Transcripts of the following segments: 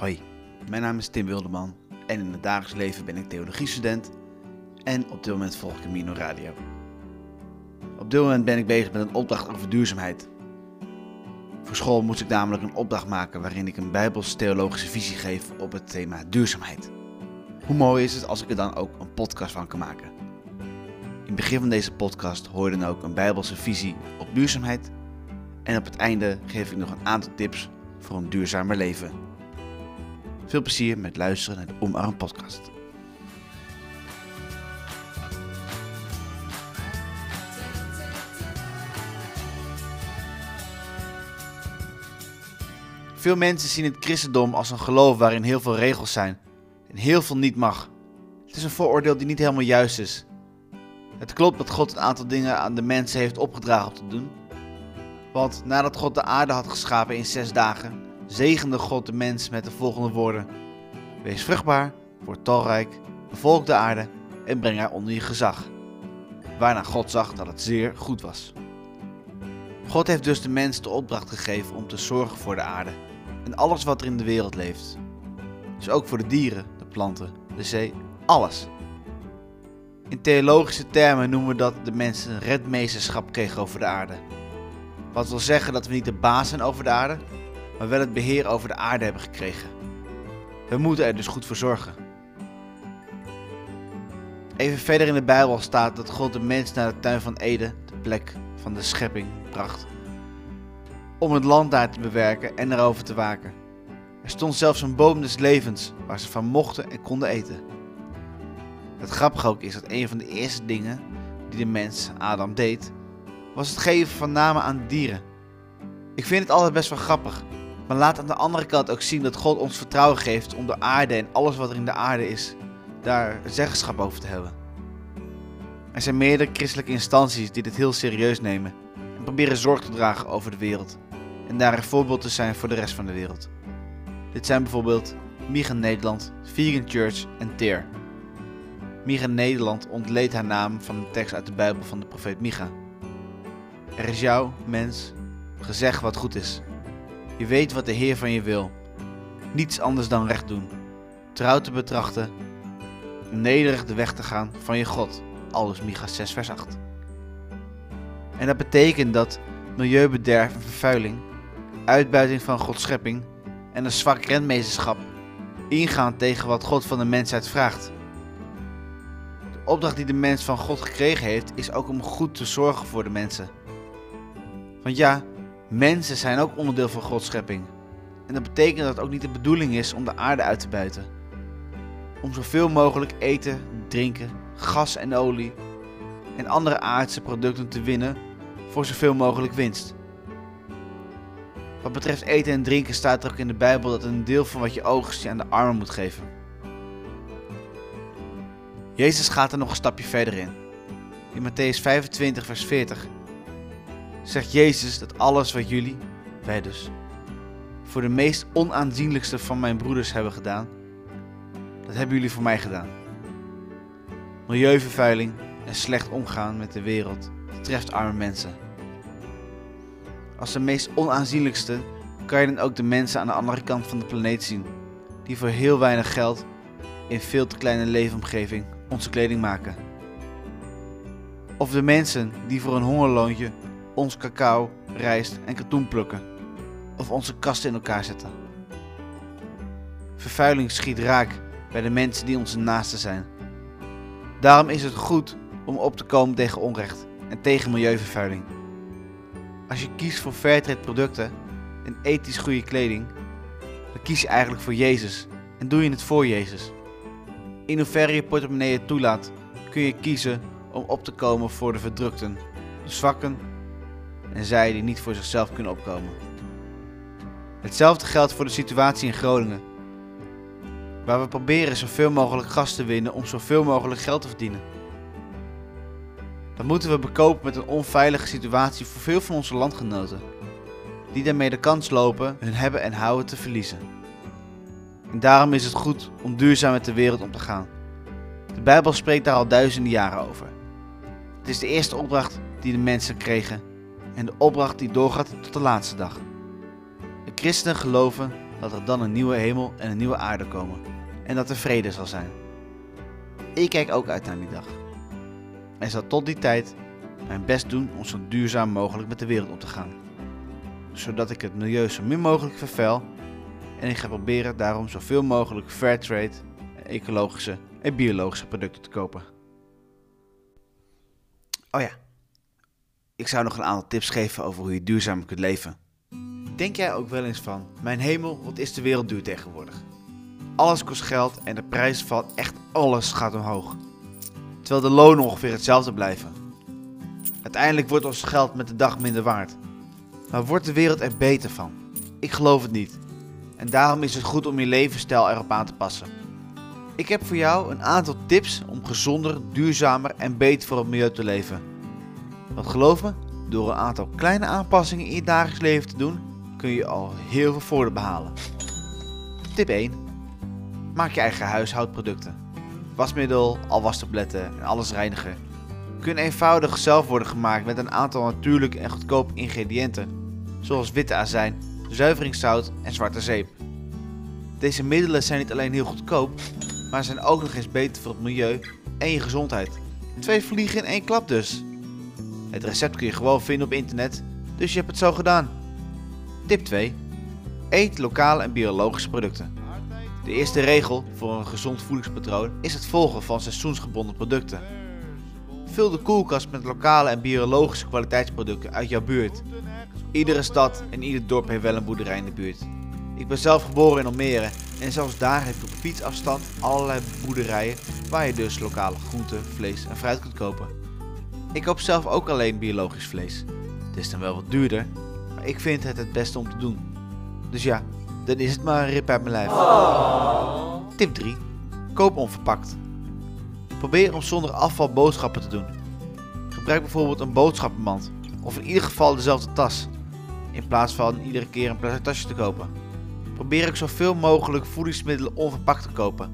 Hoi, mijn naam is Tim Wilderman en in het dagelijks leven ben ik theologiestudent en op dit moment volg ik Mino Radio. Op dit moment ben ik bezig met een opdracht over duurzaamheid. Voor school moest ik namelijk een opdracht maken waarin ik een bijbels-theologische visie geef op het thema duurzaamheid. Hoe mooi is het als ik er dan ook een podcast van kan maken? In het begin van deze podcast hoor je dan ook een bijbelse visie op duurzaamheid en op het einde geef ik nog een aantal tips voor een duurzamer leven. Veel plezier met luisteren naar de Omarm podcast. Veel mensen zien het christendom als een geloof waarin heel veel regels zijn en heel veel niet mag. Het is een vooroordeel die niet helemaal juist is. Het klopt dat God een aantal dingen aan de mensen heeft opgedragen om te doen. Want nadat God de aarde had geschapen in zes dagen, zegende God de mens met de volgende woorden: Wees vruchtbaar, word talrijk, bevolk de aarde en breng haar onder je gezag. Waarna God zag dat het zeer goed was. God heeft dus de mens de opdracht gegeven om te zorgen voor de aarde en alles wat er in de wereld leeft. Dus ook voor de dieren, de planten, de zee, alles. In theologische termen noemen we dat de mens een redmeesterschap kreeg over de aarde. Wat wil zeggen dat we niet de baas zijn over de aarde, maar wel het beheer over de aarde hebben gekregen. We moeten er dus goed voor zorgen. Even verder in de Bijbel staat dat God de mens naar de tuin van Eden, de plek van de schepping, bracht. Om het land daar te bewerken en erover te waken. Er stond zelfs een boom des levens waar ze van mochten en konden eten. Het grappige ook is dat een van de eerste dingen die de mens, Adam, deed, was het geven van namen aan dieren. Ik vind het altijd best wel grappig, maar laat aan de andere kant ook zien dat God ons vertrouwen geeft om de aarde en alles wat er in de aarde is, daar zeggenschap over te hebben. Er zijn meerdere christelijke instanties die dit heel serieus nemen en proberen zorg te dragen over de wereld en daar een voorbeeld te zijn voor de rest van de wereld. Dit zijn bijvoorbeeld Micha Nederland, Vegan Church en Teer. Micha Nederland ontleed haar naam van een tekst uit de Bijbel van de profeet Micha. Er is jou, mens, gezegd wat goed is. Je weet wat de Heer van je wil. Niets anders dan recht doen. Trouw te betrachten. Nederig de weg te gaan van je God. Aldus Micha 6 vers 8. En dat betekent dat milieubederf en vervuiling, uitbuiting van Gods schepping en een zwak renmeesterschap ingaan tegen wat God van de mensheid vraagt. De opdracht die de mens van God gekregen heeft is ook om goed te zorgen voor de mensen. Want ja, mensen zijn ook onderdeel van Gods schepping. En dat betekent dat het ook niet de bedoeling is om de aarde uit te buiten. Om zoveel mogelijk eten, drinken, gas en olie en andere aardse producten te winnen voor zoveel mogelijk winst. Wat betreft eten en drinken staat er ook in de Bijbel dat een deel van wat je oogst je aan de armen moet geven. Jezus gaat er nog een stapje verder in. In Matthäus 25, vers 40 zegt Jezus dat alles wat jullie, wij dus, voor de meest onaanzienlijkste van mijn broeders hebben gedaan, dat hebben jullie voor mij gedaan. Milieuvervuiling en slecht omgaan met de wereld treft arme mensen. Als de meest onaanzienlijkste kan je dan ook de mensen aan de andere kant van de planeet zien, die voor heel weinig geld in veel te kleine leefomgeving onze kleding maken. Of de mensen die voor een hongerloontje ons cacao, rijst en katoen plukken. Of onze kasten in elkaar zetten. Vervuiling schiet raak bij de mensen die onze naasten zijn. Daarom is het goed om op te komen tegen onrecht en tegen milieuvervuiling. Als je kiest voor fairtrade producten en ethisch goede kleding, dan kies je eigenlijk voor Jezus en doe je het voor Jezus. In hoeverre je portemonnee toelaat, kun je kiezen om op te komen voor de verdrukten, de zwakken en zij die niet voor zichzelf kunnen opkomen. Hetzelfde geldt voor de situatie in Groningen, waar we proberen zoveel mogelijk gas te winnen om zoveel mogelijk geld te verdienen. Dat moeten we bekopen met een onveilige situatie voor veel van onze landgenoten, die daarmee de kans lopen hun hebben en houden te verliezen. En daarom is het goed om duurzaam met de wereld om te gaan. De Bijbel spreekt daar al duizenden jaren over. Het is de eerste opdracht die de mensen kregen en de opdracht die doorgaat tot de laatste dag. De christenen geloven dat er dan een nieuwe hemel en een nieuwe aarde komen en dat er vrede zal zijn. Ik kijk ook uit naar die dag. En zal tot die tijd mijn best doen om zo duurzaam mogelijk met de wereld om te gaan. Zodat ik het milieu zo min mogelijk vervuil en ik ga proberen daarom zoveel mogelijk fairtrade, ecologische en biologische producten te kopen. Oh ja, ik zou nog een aantal tips geven over hoe je duurzaam kunt leven. Denk jij ook wel eens van, mijn hemel, wat is de wereld duur tegenwoordig? Alles kost geld en de prijs van echt alles gaat omhoog. Terwijl de lonen ongeveer hetzelfde blijven. Uiteindelijk wordt ons geld met de dag minder waard. Maar wordt de wereld er beter van? Ik geloof het niet. En daarom is het goed om je levensstijl erop aan te passen. Ik heb voor jou een aantal tips om gezonder, duurzamer en beter voor het milieu te leven. Want geloof me, door een aantal kleine aanpassingen in je dagelijks leven te doen, kun je al heel veel voordeel behalen. Tip 1. Maak je eigen huishoudproducten. Wasmiddel, alwastabletten en alles reinigen kunnen eenvoudig zelf worden gemaakt met een aantal natuurlijke en goedkope ingrediënten, zoals witte azijn, zuiveringszout en zwarte zeep. Deze middelen zijn niet alleen heel goedkoop, maar zijn ook nog eens beter voor het milieu en je gezondheid. Twee vliegen in één klap dus. Het recept kun je gewoon vinden op internet, dus je hebt het zo gedaan. Tip 2. Eet lokale en biologische producten. De eerste regel voor een gezond voedingspatroon is het volgen van seizoensgebonden producten. Vul de koelkast met lokale en biologische kwaliteitsproducten uit jouw buurt. Iedere stad en ieder dorp heeft wel een boerderij in de buurt. Ik ben zelf geboren in Almere en zelfs daar heb je op fietsafstand allerlei boerderijen waar je dus lokale groenten, vlees en fruit kunt kopen. Ik koop zelf ook alleen biologisch vlees. Het is dan wel wat duurder, maar ik vind het het beste om te doen. Dus ja, dan is het maar een rip uit mijn lijf. Tip 3. Koop onverpakt. Probeer om zonder afval boodschappen te doen. Gebruik bijvoorbeeld een boodschappenmand of in ieder geval dezelfde tas, in plaats van iedere keer een plastic tasje te kopen. Probeer ook zoveel mogelijk voedingsmiddelen onverpakt te kopen.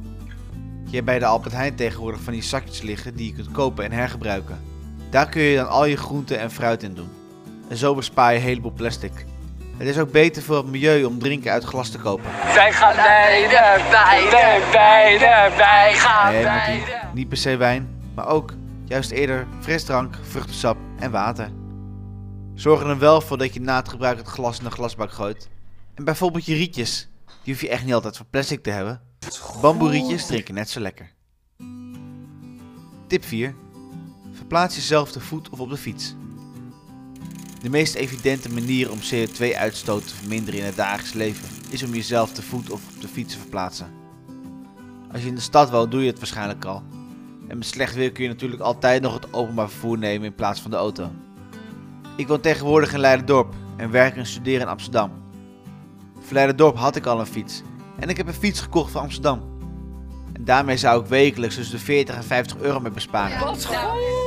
Je hebt bij de Albert Heijn tegenwoordig van die zakjes liggen die je kunt kopen en hergebruiken. Daar kun je dan al je groenten en fruit in doen. En zo bespaar je een heleboel plastic. Het is ook beter voor het milieu om drinken uit glas te kopen. Wij gaan beide, beide, beide, wij gaan Nee, niet per se wijn, maar ook juist eerder frisdrank, vruchtensap en water. Zorg er dan wel voor dat je na het gebruik het glas in een glasbak gooit. En bijvoorbeeld je rietjes, die hoef je echt niet altijd van plastic te hebben. Bamboerietjes drinken net zo lekker. Tip 4. Verplaats jezelf te voet of op de fiets. De meest evidente manier om CO2-uitstoot te verminderen in het dagelijks leven is om jezelf te voet of op de fiets te verplaatsen. Als je in de stad woont, doe je het waarschijnlijk al. En met slecht weer kun je natuurlijk altijd nog het openbaar vervoer nemen in plaats van de auto. Ik woon tegenwoordig in Leiderdorp en werk en studeer in Amsterdam. Voor Leiderdorp had ik al een fiets en ik heb een fiets gekocht voor Amsterdam. En daarmee zou ik wekelijks tussen de 40 en 50 euro mee besparen. Wat goed.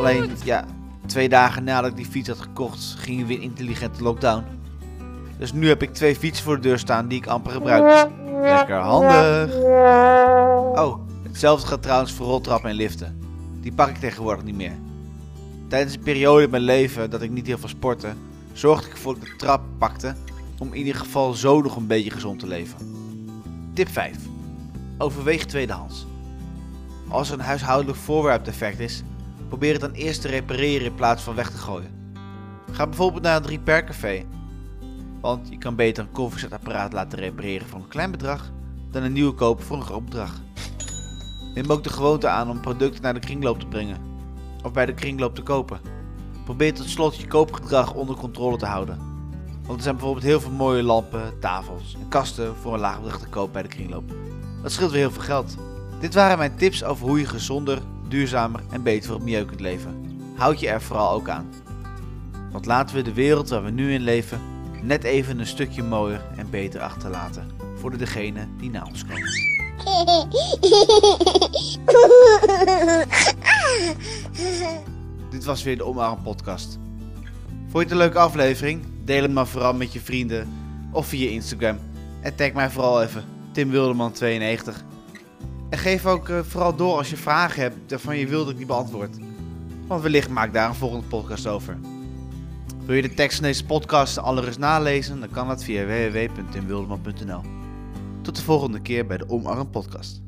Alleen, ja, twee dagen nadat ik die fiets had gekocht, gingen we weer intelligente lockdown. Dus nu heb ik twee fietsen voor de deur staan die ik amper gebruik. Lekker handig. Oh, hetzelfde gaat trouwens voor roltrappen en liften. Die pak ik tegenwoordig niet meer. Tijdens een periode in mijn leven dat ik niet heel veel sportte, zorgde ik ervoor dat ik de trap pakte om in ieder geval zo nog een beetje gezond te leven. Tip 5. Overweeg tweedehands. Als er een huishoudelijk voorwerp defect is, probeer het dan eerst te repareren in plaats van weg te gooien. Ga bijvoorbeeld naar een repaircafé, want je kan beter een koffiezetapparaat laten repareren voor een klein bedrag dan een nieuwe kopen voor een groot bedrag. Neem ook de gewoonte aan om producten naar de kringloop te brengen of bij de kringloop te kopen. Probeer tot slot je koopgedrag onder controle te houden. Want er zijn bijvoorbeeld heel veel mooie lampen, tafels en kasten voor een laag bedrag te koop bij de kringloop. Dat scheelt weer heel veel geld. Dit waren mijn tips over hoe je gezonder, duurzamer en beter voor het milieu kunt leven. Houd je er vooral ook aan. Want laten we de wereld waar we nu in leven net even een stukje mooier en beter achterlaten voor degenen die na ons komen. Dit was weer de Omarm podcast. Vond je het een leuke aflevering? Deel hem maar vooral met je vrienden of via Instagram. En tag mij vooral even Tim Wilderman 92. En geef ook eh, vooral door als je vragen hebt waarvan je wilde dat ik die beantwoord. Want wellicht maak ik daar een volgende podcast over. Wil je de tekst van deze podcast alles nalezen? Dan kan dat via www.timwildeman.nl. Tot de volgende keer bij de Omarm Podcast.